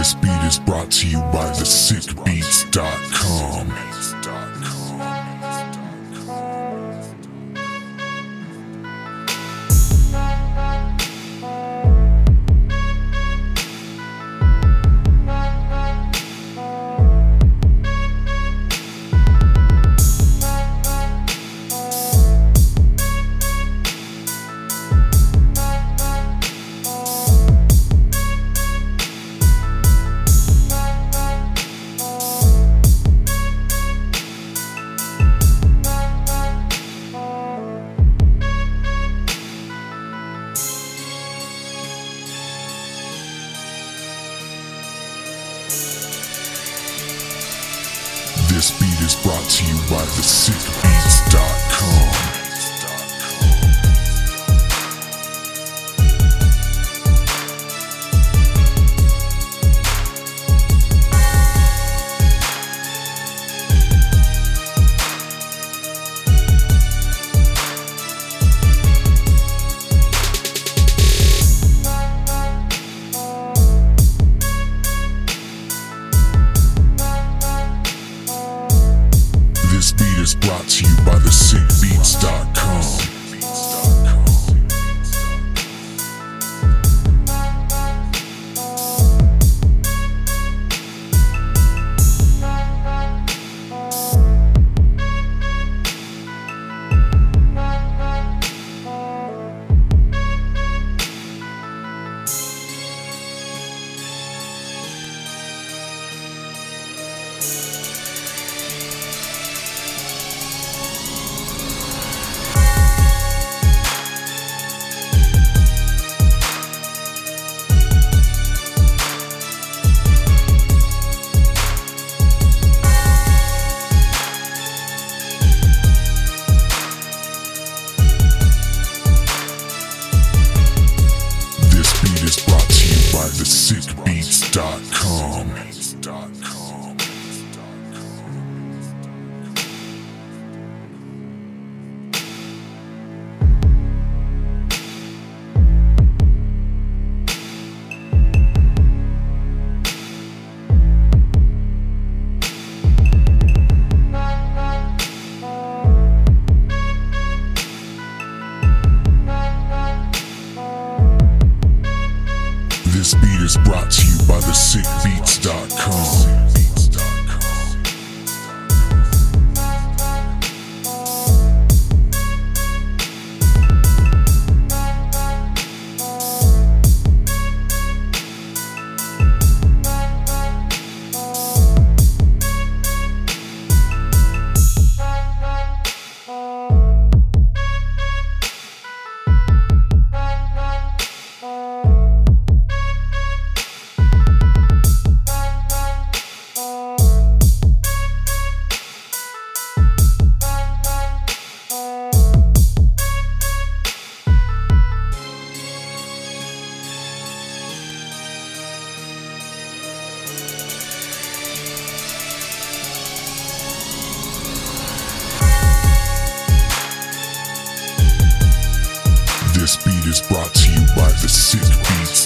This beat is brought to you by thesickbeats.com. This beat is brought to you by thesickbeats.com. you is brought to you by the thesickbeats.com. is brought to you by the Sick Beats.